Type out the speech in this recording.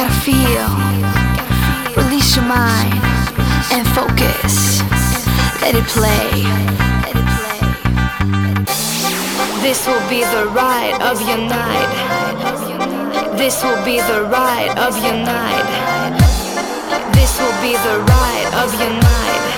gotta feel. Release your mind and focus. Let it play. This will be the ride of your night. This will be the ride of your night. This will be the ride of your night.